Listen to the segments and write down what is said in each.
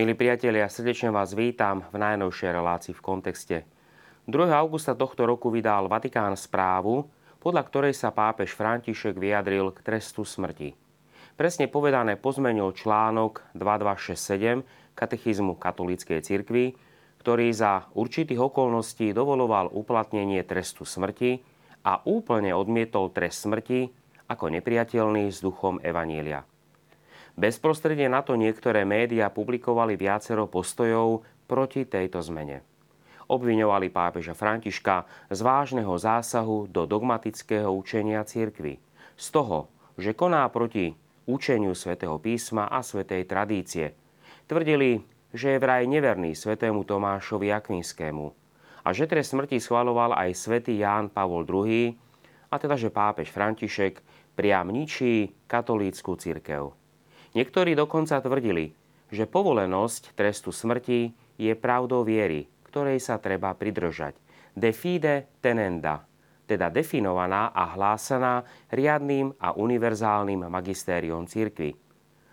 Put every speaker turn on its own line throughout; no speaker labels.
Milí priatelia, srdečne vás vítam v najnovšej relácii v kontexte. 2. augusta tohto roku vydal Vatikán správu, podľa ktorej sa pápež František vyjadril k trestu smrti. Presne povedané pozmenil článok 2267 katechizmu katolíckej cirkvi, ktorý za určitých okolností dovoloval uplatnenie trestu smrti a úplne odmietol trest smrti ako nepriateľný s duchom Evanília. Bezprostredne na to niektoré médiá publikovali viacero postojov proti tejto zmene. Obviňovali pápeža Františka z vážneho zásahu do dogmatického učenia cirkvy. Z toho, že koná proti učeniu svätého písma a svätej tradície. Tvrdili, že je vraj neverný svätému Tomášovi Akvinskému a že trest smrti schvaloval aj svätý Ján Pavol II, a teda že pápež František priam ničí katolícku cirkev. Niektorí dokonca tvrdili, že povolenosť trestu smrti je pravdou viery, ktorej sa treba pridržať. De fide tenenda, teda definovaná a hlásaná riadným a univerzálnym magistériom cirkvy.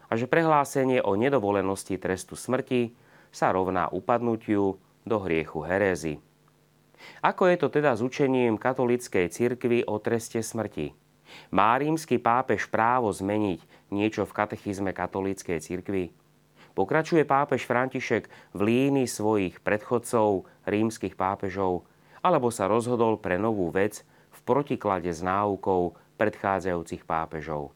A že prehlásenie o nedovolenosti trestu smrti sa rovná upadnutiu do hriechu herézy. Ako je to teda s učením katolíckej cirkvy o treste smrti? Má rímsky pápež právo zmeniť niečo v katechizme katolíckej cirkvi? Pokračuje pápež František v líni svojich predchodcov, rímskych pápežov, alebo sa rozhodol pre novú vec v protiklade s náukou predchádzajúcich pápežov.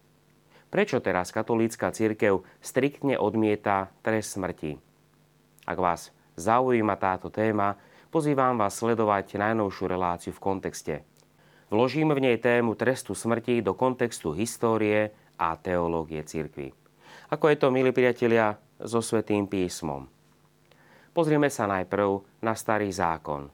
Prečo teraz katolícka cirkev striktne odmieta trest smrti? Ak vás zaujíma táto téma, pozývam vás sledovať najnovšiu reláciu v kontexte – Vložíme v nej tému trestu smrti do kontextu histórie a teológie cirkvy. Ako je to, milí priatelia, so Svetým písmom? Pozrieme sa najprv na Starý zákon.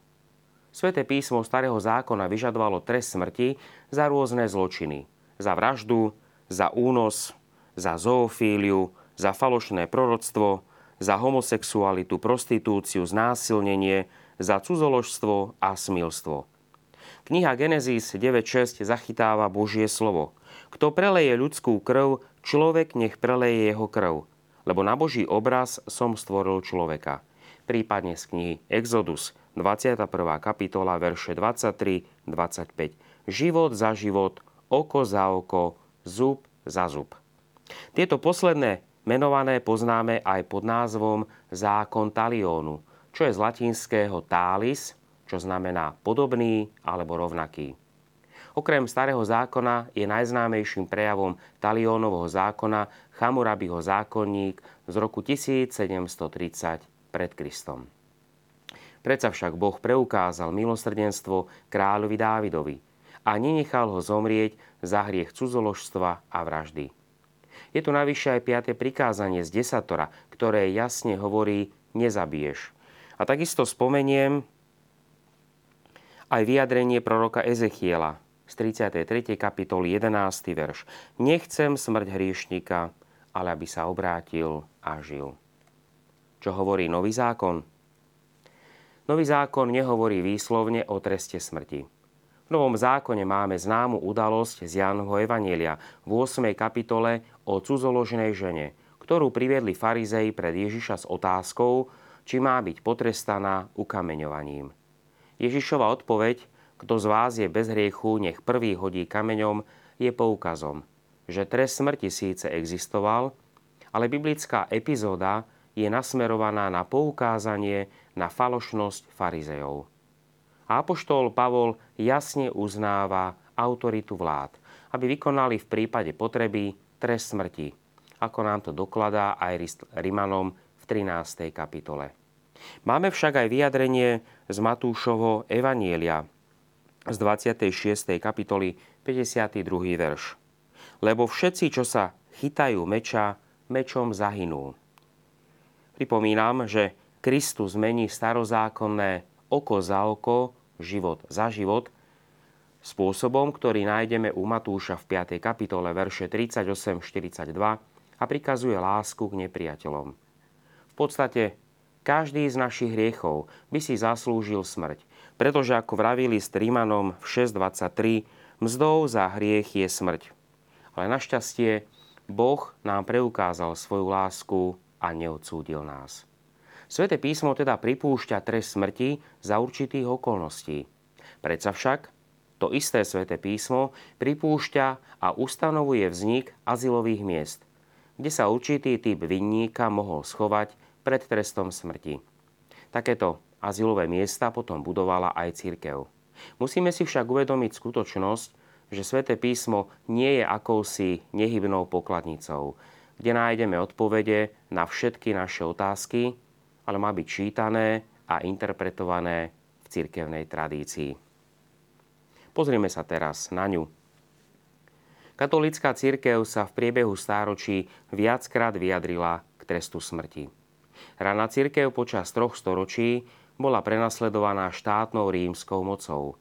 Sveté písmo Starého zákona vyžadovalo trest smrti za rôzne zločiny. Za vraždu, za únos, za zoofíliu, za falošné proroctvo, za homosexualitu, prostitúciu, znásilnenie, za cudzoložstvo a smilstvo. Kniha Genesis 9.6 zachytáva Božie slovo. Kto preleje ľudskú krv, človek nech preleje jeho krv, lebo na Boží obraz som stvoril človeka. Prípadne z knihy Exodus 21. kapitola verše 23-25. Život za život, oko za oko, zub za zub. Tieto posledné menované poznáme aj pod názvom zákon taliónu, čo je z latinského talis, čo znamená podobný alebo rovnaký. Okrem starého zákona je najznámejším prejavom Taliónovho zákona Chamurabiho zákonník z roku 1730 pred Kristom. Predsa však Boh preukázal milosrdenstvo kráľovi Dávidovi a nenechal ho zomrieť za hriech cudzoložstva a vraždy. Je tu navyše aj 5. prikázanie z desatora, ktoré jasne hovorí nezabiješ. A takisto spomeniem aj vyjadrenie proroka Ezechiela z 33. kapitoly 11. verš. Nechcem smrť hriešnika, ale aby sa obrátil a žil. Čo hovorí nový zákon? Nový zákon nehovorí výslovne o treste smrti. V Novom zákone máme známu udalosť z Jánovho Evanielia v 8. kapitole o cudzoložnej žene, ktorú priviedli farizei pred Ježiša s otázkou, či má byť potrestaná ukameňovaním. Ježišova odpoveď, kto z vás je bez hriechu, nech prvý hodí kameňom, je poukazom, že trest smrti síce existoval, ale biblická epizóda je nasmerovaná na poukázanie na falošnosť farizejov. Apoštol Pavol jasne uznáva autoritu vlád, aby vykonali v prípade potreby trest smrti, ako nám to dokladá aj Rimanom v 13. kapitole. Máme však aj vyjadrenie z Matúšovho Evanielia z 26. kapitoly 52. verš. Lebo všetci, čo sa chytajú meča, mečom zahynú. Pripomínam, že Kristus mení starozákonné oko za oko, život za život, spôsobom, ktorý nájdeme u Matúša v 5. kapitole verše 38-42 a prikazuje lásku k nepriateľom. V podstate každý z našich hriechov by si zaslúžil smrť, pretože ako vravili s Rímanom v 6.23, mzdou za hriech je smrť. Ale našťastie Boh nám preukázal svoju lásku a neodsúdil nás. Sveté písmo teda pripúšťa trest smrti za určitých okolností. Predsa však to isté sveté písmo pripúšťa a ustanovuje vznik azylových miest, kde sa určitý typ vinníka mohol schovať pred trestom smrti. Takéto azylové miesta potom budovala aj církev. Musíme si však uvedomiť skutočnosť, že sväté písmo nie je akousi nehybnou pokladnicou, kde nájdeme odpovede na všetky naše otázky, ale má byť čítané a interpretované v cirkevnej tradícii. Pozrieme sa teraz na ňu. Katolická církev sa v priebehu stáročí viackrát vyjadrila k trestu smrti. Rana církev počas troch storočí bola prenasledovaná štátnou rímskou mocou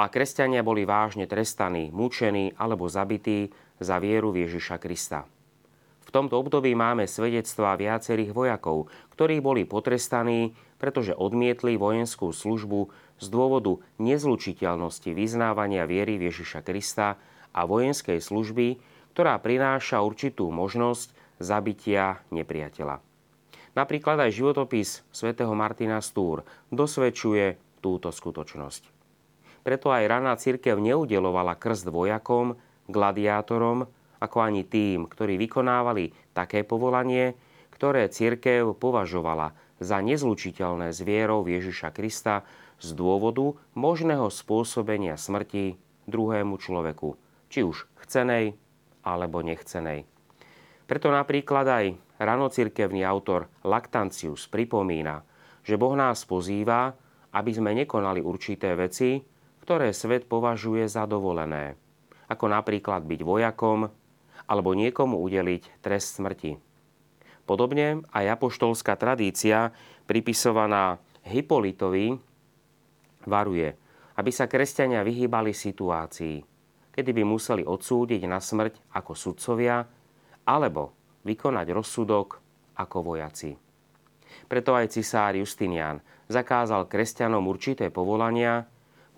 a kresťania boli vážne trestaní, mučení alebo zabití za vieru v Ježiša Krista. V tomto období máme svedectvá viacerých vojakov, ktorí boli potrestaní, pretože odmietli vojenskú službu z dôvodu nezlučiteľnosti vyznávania viery v Ježiša Krista a vojenskej služby, ktorá prináša určitú možnosť zabitia nepriateľa. Napríklad aj životopis svätého Martina Stúr dosvedčuje túto skutočnosť. Preto aj raná církev neudelovala krst vojakom, gladiátorom, ako ani tým, ktorí vykonávali také povolanie, ktoré cirkev považovala za nezlučiteľné s vierou Ježiša Krista z dôvodu možného spôsobenia smrti druhému človeku, či už chcenej alebo nechcenej. Preto napríklad aj ranocirkevný autor Lactantius pripomína, že Boh nás pozýva, aby sme nekonali určité veci, ktoré svet považuje za dovolené, ako napríklad byť vojakom, alebo niekomu udeliť trest smrti. Podobne aj apoštolská tradícia, pripisovaná Hipolitovi, varuje, aby sa kresťania vyhýbali situácii, kedy by museli odsúdiť na smrť ako sudcovia alebo vykonať rozsudok ako vojaci. Preto aj cisár Justinian zakázal kresťanom určité povolania,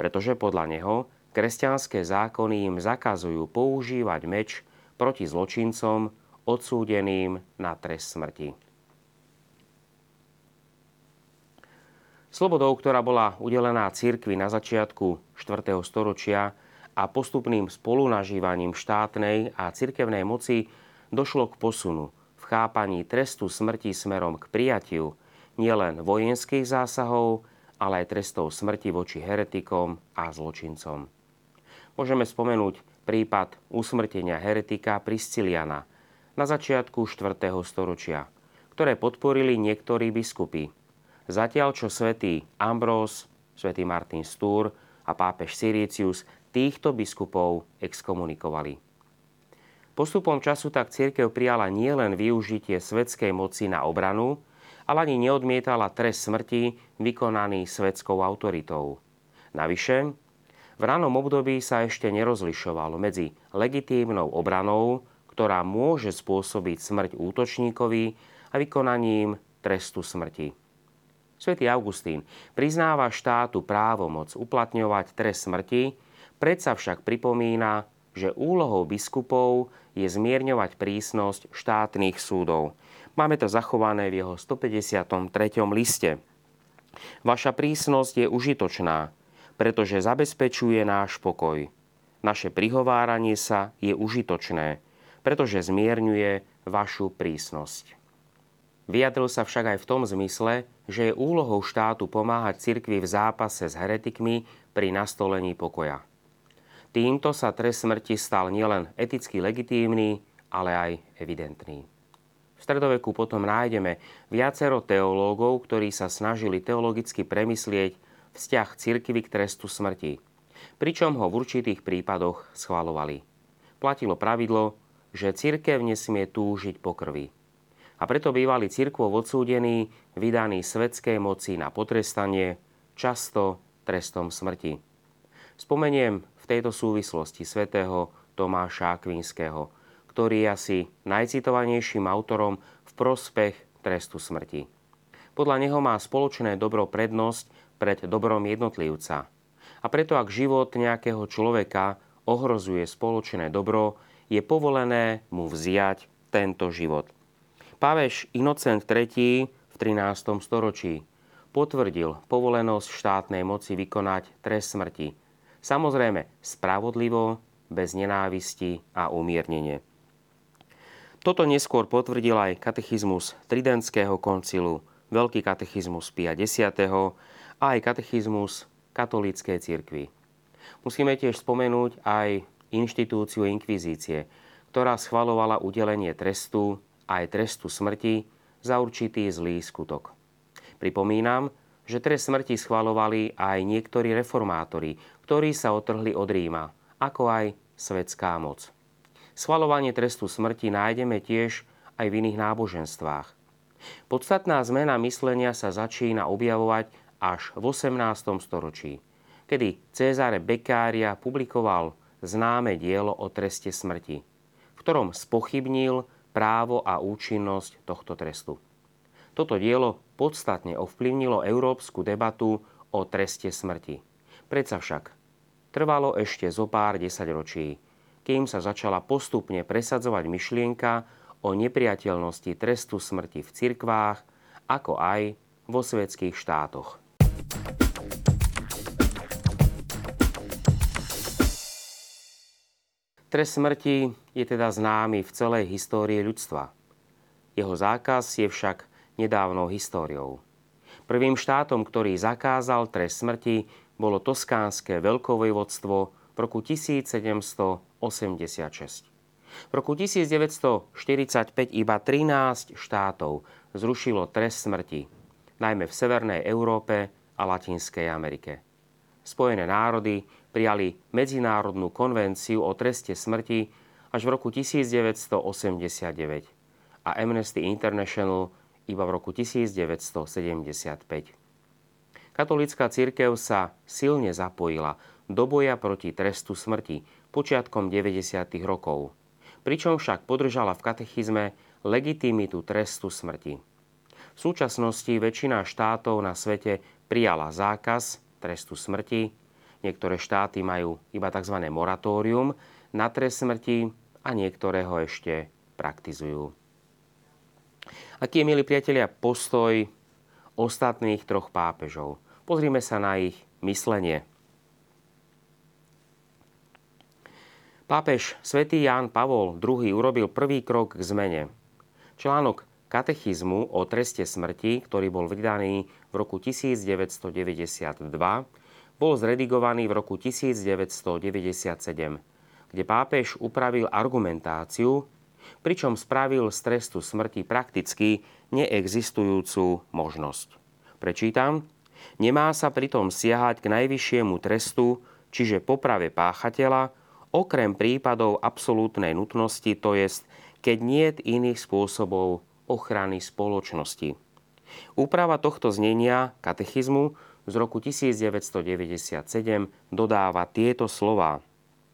pretože podľa neho kresťanské zákony im zakazujú používať meč proti zločincom odsúdeným na trest smrti. Slobodou, ktorá bola udelená cirkvi na začiatku 4. storočia a postupným spolunažívaním štátnej a cirkevnej moci došlo k posunu v chápaní trestu smrti smerom k prijatiu nielen vojenských zásahov, ale aj trestov smrti voči heretikom a zločincom. Môžeme spomenúť prípad usmrtenia heretika Prisciliana na začiatku 4. storočia, ktoré podporili niektorí biskupy. Zatiaľ čo svätý Ambrós, svätý Martin Stúr a pápež Siricius týchto biskupov exkomunikovali. Postupom času tak církev prijala nielen využitie svetskej moci na obranu, ale ani neodmietala trest smrti vykonaný svetskou autoritou. Navyše, v ranom období sa ešte nerozlišovalo medzi legitímnou obranou, ktorá môže spôsobiť smrť útočníkovi a vykonaním trestu smrti. Svetý Augustín priznáva štátu právomoc uplatňovať trest smrti, predsa však pripomína, že úlohou biskupov je zmierňovať prísnosť štátnych súdov. Máme to zachované v jeho 153. liste. Vaša prísnosť je užitočná, pretože zabezpečuje náš pokoj. Naše prihováranie sa je užitočné, pretože zmierňuje vašu prísnosť. Vyjadril sa však aj v tom zmysle, že je úlohou štátu pomáhať cirkvi v zápase s heretikmi pri nastolení pokoja. Týmto sa trest smrti stal nielen eticky legitímny, ale aj evidentný. V stredoveku potom nájdeme viacero teológov, ktorí sa snažili teologicky premyslieť vzťah cirkvy k trestu smrti, pričom ho v určitých prípadoch schvalovali. Platilo pravidlo, že cirkev nesmie túžiť po krvi. A preto bývali cirkvou odsúdení, vydaní svetskej moci na potrestanie, často trestom smrti. Spomeniem tejto súvislosti svätého Tomáša Akvinského, ktorý je asi najcitovanejším autorom v prospech trestu smrti. Podľa neho má spoločné dobro prednosť pred dobrom jednotlivca. A preto ak život nejakého človeka ohrozuje spoločné dobro, je povolené mu vziať tento život. Pávež Inocent III v 13. storočí potvrdil povolenosť štátnej moci vykonať trest smrti. Samozrejme spravodlivo, bez nenávisti a umiernenie. Toto neskôr potvrdil aj katechizmus Tridentského koncilu, Veľký katechizmus Pia X a aj katechizmus katolíckej cirkvi. Musíme tiež spomenúť aj inštitúciu inkvizície, ktorá schvalovala udelenie trestu aj trestu smrti za určitý zlý skutok. Pripomínam, že trest smrti schvalovali aj niektorí reformátori, ktorí sa otrhli od Ríma, ako aj svetská moc. Schvalovanie trestu smrti nájdeme tiež aj v iných náboženstvách. Podstatná zmena myslenia sa začína objavovať až v 18. storočí, kedy Cezare Beccaria publikoval známe dielo o treste smrti, v ktorom spochybnil právo a účinnosť tohto trestu. Toto dielo podstatne ovplyvnilo európsku debatu o treste smrti. Predsa však trvalo ešte zo pár desaťročí, kým sa začala postupne presadzovať myšlienka o nepriateľnosti trestu smrti v cirkvách, ako aj vo svetských štátoch. Trest smrti je teda známy v celej histórii ľudstva. Jeho zákaz je však nedávnou históriou. Prvým štátom, ktorý zakázal trest smrti, bolo Toskánske veľkovojvodstvo v roku 1786. V roku 1945 iba 13 štátov zrušilo trest smrti, najmä v Severnej Európe a Latinskej Amerike. Spojené národy prijali Medzinárodnú konvenciu o treste smrti až v roku 1989 a Amnesty International iba v roku 1975. Katolícka církev sa silne zapojila do boja proti trestu smrti počiatkom 90. rokov, pričom však podržala v katechizme legitimitu trestu smrti. V súčasnosti väčšina štátov na svete prijala zákaz trestu smrti Niektoré štáty majú iba tzv. moratórium na trest smrti a niektoré ho ešte praktizujú. Aký je, milí priatelia, postoj ostatných troch pápežov? Pozrime sa na ich myslenie. Pápež svätý Ján Pavol II urobil prvý krok k zmene. Článok katechizmu o treste smrti, ktorý bol vydaný v roku 1992, bol zredigovaný v roku 1997, kde pápež upravil argumentáciu, pričom spravil z trestu smrti prakticky neexistujúcu možnosť. Prečítam, nemá sa pritom siahať k najvyššiemu trestu, čiže poprave páchateľa, okrem prípadov absolútnej nutnosti, to jest, keď nie iných spôsobov ochrany spoločnosti. Úprava tohto znenia katechizmu z roku 1997 dodáva tieto slova.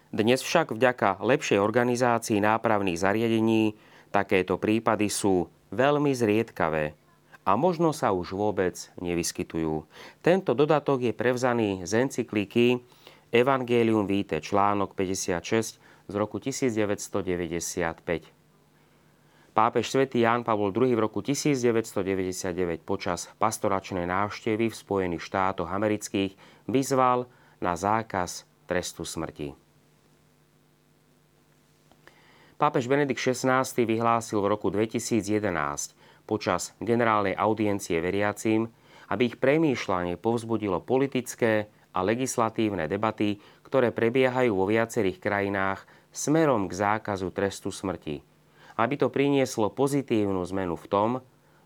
Dnes však vďaka lepšej organizácii nápravných zariadení takéto prípady sú veľmi zriedkavé a možno sa už vôbec nevyskytujú. Tento dodatok je prevzaný z encykliky Evangelium Vitae článok 56 z roku 1995. Pápež svätý Ján Pavol II v roku 1999 počas pastoračnej návštevy v Spojených štátoch amerických vyzval na zákaz trestu smrti. Pápež Benedikt XVI vyhlásil v roku 2011 počas generálnej audiencie veriacím, aby ich premýšľanie povzbudilo politické a legislatívne debaty, ktoré prebiehajú vo viacerých krajinách smerom k zákazu trestu smrti – aby to prinieslo pozitívnu zmenu v tom,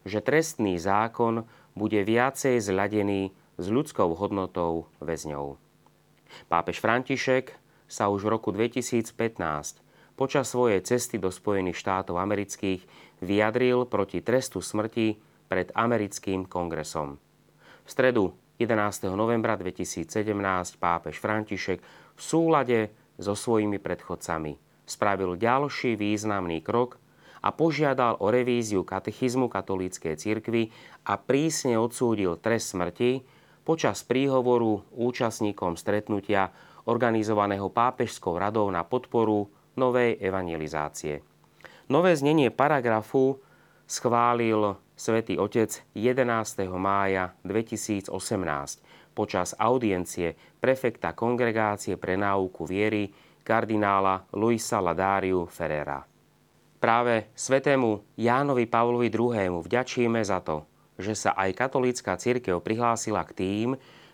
že trestný zákon bude viacej zľadený s ľudskou hodnotou väzňov. Pápež František sa už v roku 2015 počas svojej cesty do Spojených štátov amerických vyjadril proti trestu smrti pred americkým kongresom. V stredu 11. novembra 2017 pápež František v súlade so svojimi predchodcami spravil ďalší významný krok a požiadal o revíziu katechizmu katolíckej cirkvi a prísne odsúdil trest smrti počas príhovoru účastníkom stretnutia organizovaného pápežskou radou na podporu novej evangelizácie. Nové znenie paragrafu schválil svätý Otec 11. mája 2018 počas audiencie prefekta Kongregácie pre náuku viery kardinála Luisa Ladáriu Ferrera. Práve svetému Jánovi Pavlovi II. vďačíme za to, že sa aj katolícka církev prihlásila k tým,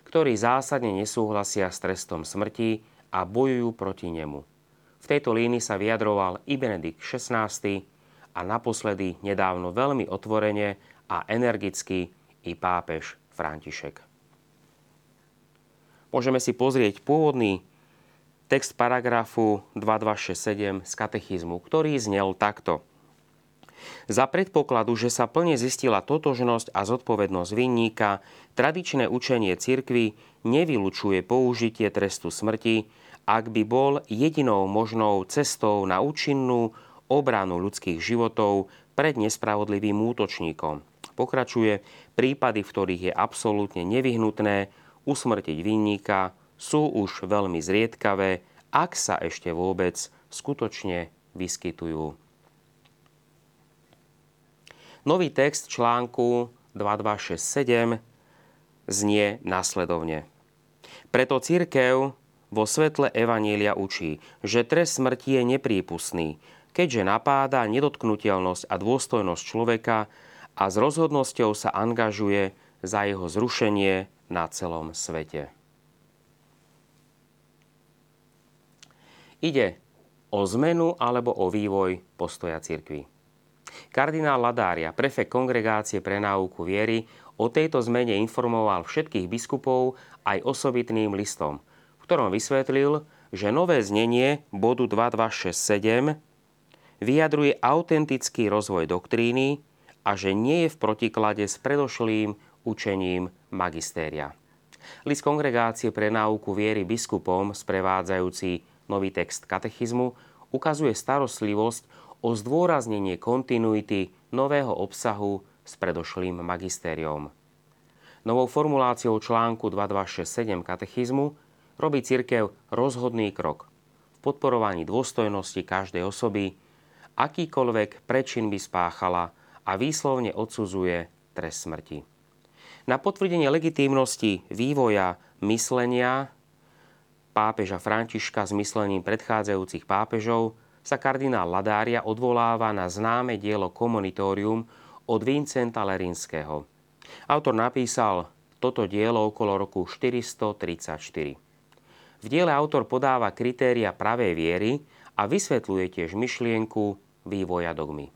ktorí zásadne nesúhlasia s trestom smrti a bojujú proti nemu. V tejto línii sa vyjadroval i Benedikt XVI a naposledy nedávno veľmi otvorene a energicky i pápež František. Môžeme si pozrieť pôvodný text paragrafu 2267 z katechizmu, ktorý znel takto. Za predpokladu, že sa plne zistila totožnosť a zodpovednosť vinníka, tradičné učenie cirkvy nevylučuje použitie trestu smrti, ak by bol jedinou možnou cestou na účinnú obranu ľudských životov pred nespravodlivým útočníkom. Pokračuje, prípady, v ktorých je absolútne nevyhnutné usmrtiť vinníka, sú už veľmi zriedkavé, ak sa ešte vôbec skutočne vyskytujú. Nový text článku 2267 znie následovne. Preto církev vo svetle Evanielia učí, že trest smrti je neprípustný, keďže napáda nedotknutelnosť a dôstojnosť človeka a s rozhodnosťou sa angažuje za jeho zrušenie na celom svete. Ide o zmenu alebo o vývoj postoja cirkvi. Kardinál Ladária, prefekt kongregácie pre náuku viery, o tejto zmene informoval všetkých biskupov aj osobitným listom, v ktorom vysvetlil, že nové znenie bodu 2267 vyjadruje autentický rozvoj doktríny a že nie je v protiklade s predošlým učením magistéria. List kongregácie pre náuku viery biskupom, sprevádzajúci nový text katechizmu, ukazuje starostlivosť o zdôraznenie kontinuity nového obsahu s predošlým magistériom. Novou formuláciou článku 2267 katechizmu robí cirkev rozhodný krok v podporovaní dôstojnosti každej osoby, akýkoľvek prečin by spáchala a výslovne odsudzuje trest smrti. Na potvrdenie legitímnosti vývoja myslenia pápeža Františka s myslením predchádzajúcich pápežov sa kardinál Ladária odvoláva na známe dielo Komonitorium od Vincenta Lerinského. Autor napísal toto dielo okolo roku 434. V diele autor podáva kritéria pravej viery a vysvetľuje tiež myšlienku vývoja dogmy.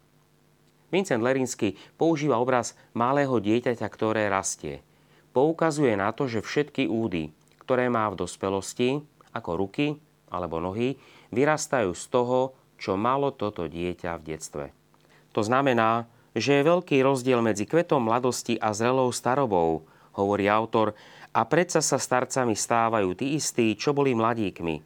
Vincent Lerinsky používa obraz malého dieťaťa, ktoré rastie. Poukazuje na to, že všetky údy, ktoré má v dospelosti, ako ruky alebo nohy, vyrastajú z toho, čo malo toto dieťa v detstve. To znamená, že je veľký rozdiel medzi kvetom mladosti a zrelou starobou, hovorí autor, a predsa sa starcami stávajú tí istí, čo boli mladíkmi.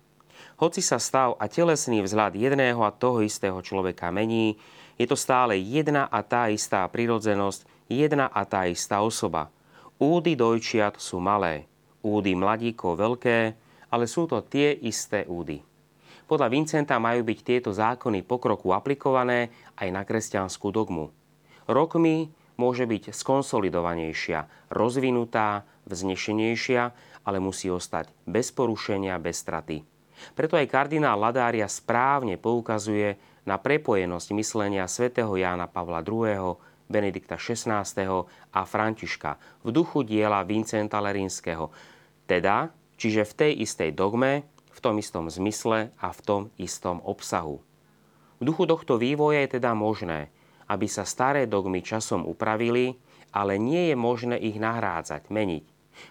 Hoci sa stav a telesný vzhľad jedného a toho istého človeka mení, je to stále jedna a tá istá prirodzenosť, jedna a tá istá osoba. Údy dojčiat sú malé, údy mladíkov veľké, ale sú to tie isté údy. Podľa Vincenta majú byť tieto zákony pokroku aplikované aj na kresťanskú dogmu. Rokmi môže byť skonsolidovanejšia, rozvinutá, vznešenejšia, ale musí ostať bez porušenia, bez straty. Preto aj kardinál Ladária správne poukazuje na prepojenosť myslenia svätého Jána Pavla II., Benedikta XVI. a Františka v duchu diela Vincenta Lerinského. Teda, čiže v tej istej dogme, v tom istom zmysle a v tom istom obsahu. V duchu tohto vývoja je teda možné, aby sa staré dogmy časom upravili, ale nie je možné ich nahrádzať, meniť.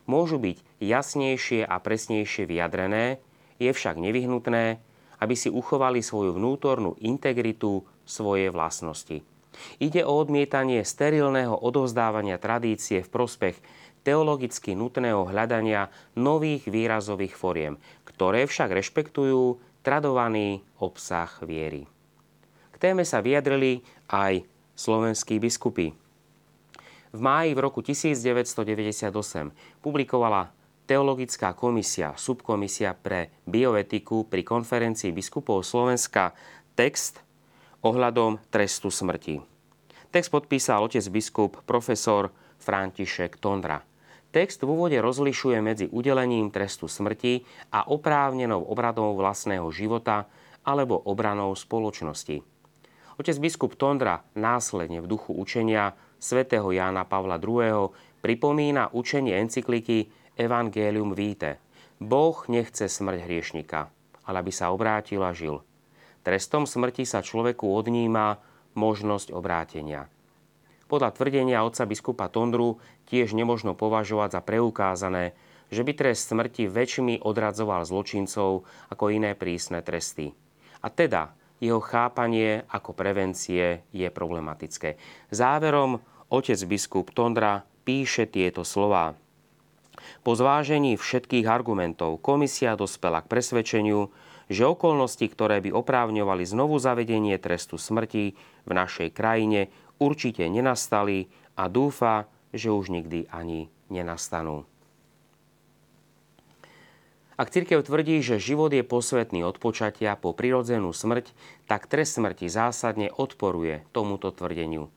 Môžu byť jasnejšie a presnejšie vyjadrené, je však nevyhnutné, aby si uchovali svoju vnútornú integritu, svoje vlastnosti. Ide o odmietanie sterilného odovzdávania tradície v prospech teologicky nutného hľadania nových výrazových foriem, ktoré však rešpektujú tradovaný obsah viery. K téme sa vyjadrili aj slovenskí biskupy. V máji v roku 1998 publikovala Teologická komisia, subkomisia pre bioetiku pri konferencii biskupov Slovenska text ohľadom trestu smrti. Text podpísal otec biskup profesor František Tondra. Text v úvode rozlišuje medzi udelením trestu smrti a oprávnenou obradou vlastného života alebo obranou spoločnosti. Otec biskup Tondra následne v duchu učenia svätého Jána Pavla II. pripomína učenie encykliky Evangelium Vitae. Boh nechce smrť hriešnika, ale aby sa obrátil a žil. Trestom smrti sa človeku odníma možnosť obrátenia. Podľa tvrdenia otca biskupa Tondru tiež nemožno považovať za preukázané, že by trest smrti väčšmi odradzoval zločincov ako iné prísne tresty. A teda jeho chápanie ako prevencie je problematické. Záverom otec biskup Tondra píše tieto slová. Po zvážení všetkých argumentov komisia dospela k presvedčeniu, že okolnosti, ktoré by oprávňovali znovu zavedenie trestu smrti v našej krajine, určite nenastali a dúfa, že už nikdy ani nenastanú. Ak církev tvrdí, že život je posvetný od počatia po prirodzenú smrť, tak trest smrti zásadne odporuje tomuto tvrdeniu.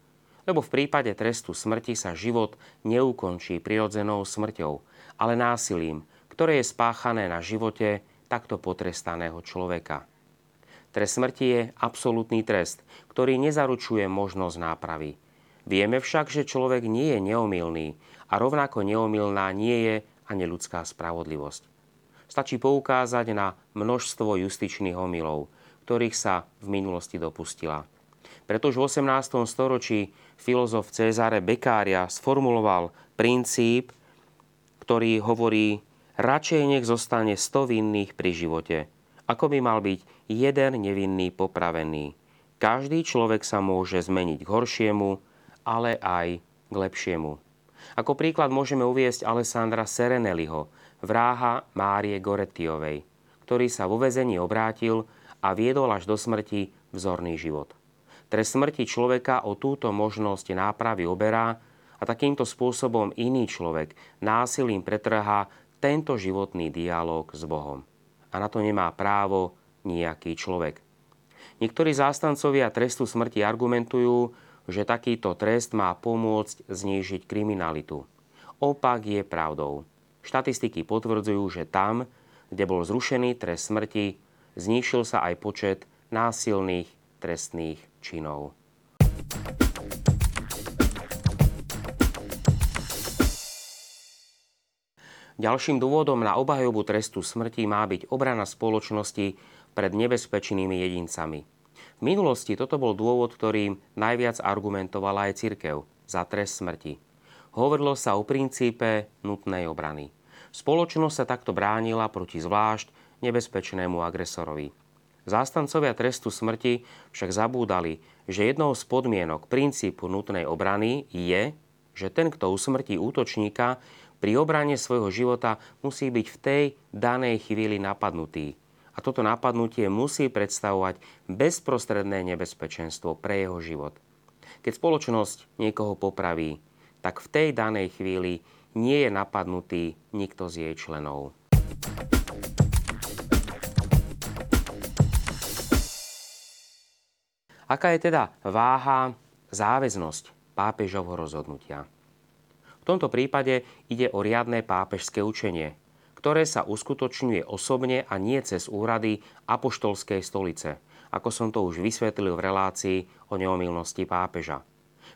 Lebo v prípade trestu smrti sa život neukončí prirodzenou smrťou, ale násilím, ktoré je spáchané na živote takto potrestaného človeka. Trest smrti je absolútny trest, ktorý nezaručuje možnosť nápravy. Vieme však, že človek nie je neomilný a rovnako neomilná nie je ani ľudská spravodlivosť. Stačí poukázať na množstvo justičných omylov, ktorých sa v minulosti dopustila. Pretože v 18. storočí filozof Cezare Beccaria sformuloval princíp, ktorý hovorí radšej nech zostane 100 vinných pri živote, ako by mal byť jeden nevinný popravený. Každý človek sa môže zmeniť k horšiemu, ale aj k lepšiemu. Ako príklad môžeme uviesť Alessandra Sereneliho, vráha Márie Gorettiovej, ktorý sa vo vezení obrátil a viedol až do smrti vzorný život. Trest smrti človeka o túto možnosť nápravy oberá a takýmto spôsobom iný človek násilím pretrhá tento životný dialog s Bohom. A na to nemá právo nejaký človek. Niektorí zástancovia trestu smrti argumentujú, že takýto trest má pomôcť znížiť kriminalitu. Opak je pravdou. Štatistiky potvrdzujú, že tam, kde bol zrušený trest smrti, zníšil sa aj počet násilných trestných činov. Ďalším dôvodom na obhajobu trestu smrti má byť obrana spoločnosti pred nebezpečnými jedincami. V minulosti toto bol dôvod, ktorým najviac argumentovala aj cirkev za trest smrti. Hovorilo sa o princípe nutnej obrany. Spoločnosť sa takto bránila proti zvlášť nebezpečnému agresorovi. Zástancovia trestu smrti však zabúdali, že jednou z podmienok princípu nutnej obrany je, že ten, kto usmrtí útočníka, pri obrane svojho života musí byť v tej danej chvíli napadnutý. A toto napadnutie musí predstavovať bezprostredné nebezpečenstvo pre jeho život. Keď spoločnosť niekoho popraví, tak v tej danej chvíli nie je napadnutý nikto z jej členov. Aká je teda váha, záväznosť pápežovho rozhodnutia? tomto prípade ide o riadne pápežské učenie, ktoré sa uskutočňuje osobne a nie cez úrady apoštolskej stolice, ako som to už vysvetlil v relácii o neomilnosti pápeža.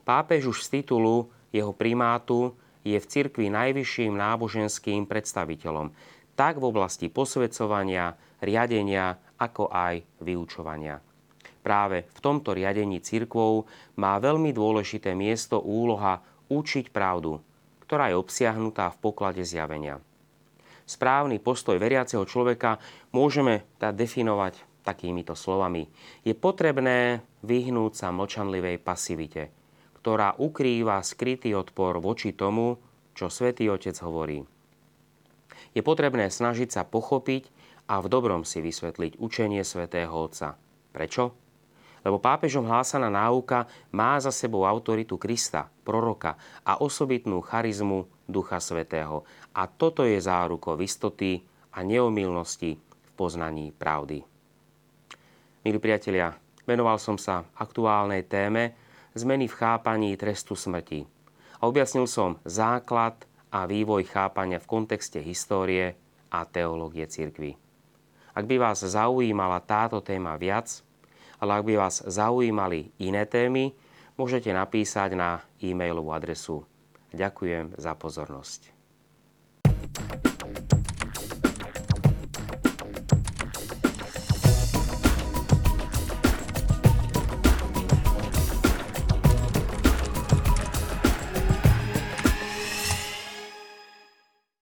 Pápež už z titulu jeho primátu je v cirkvi najvyšším náboženským predstaviteľom, tak v oblasti posvedcovania, riadenia, ako aj vyučovania. Práve v tomto riadení cirkvou má veľmi dôležité miesto úloha učiť pravdu, ktorá je obsiahnutá v poklade zjavenia. Správny postoj veriaceho človeka môžeme teda definovať takýmito slovami. Je potrebné vyhnúť sa mlčanlivej pasivite, ktorá ukrýva skrytý odpor voči tomu, čo svätý Otec hovorí. Je potrebné snažiť sa pochopiť a v dobrom si vysvetliť učenie svätého Otca. Prečo? Lebo pápežom hlásaná náuka má za sebou autoritu Krista, proroka a osobitnú charizmu Ducha Svetého. A toto je zárukou istoty a neomilnosti v poznaní pravdy. Milí priatelia, venoval som sa aktuálnej téme zmeny v chápaní trestu smrti. A objasnil som základ a vývoj chápania v kontexte histórie a teológie cirkvy. Ak by vás zaujímala táto téma viac, ale ak by vás zaujímali iné témy, môžete napísať na e-mailovú adresu. Ďakujem za pozornosť.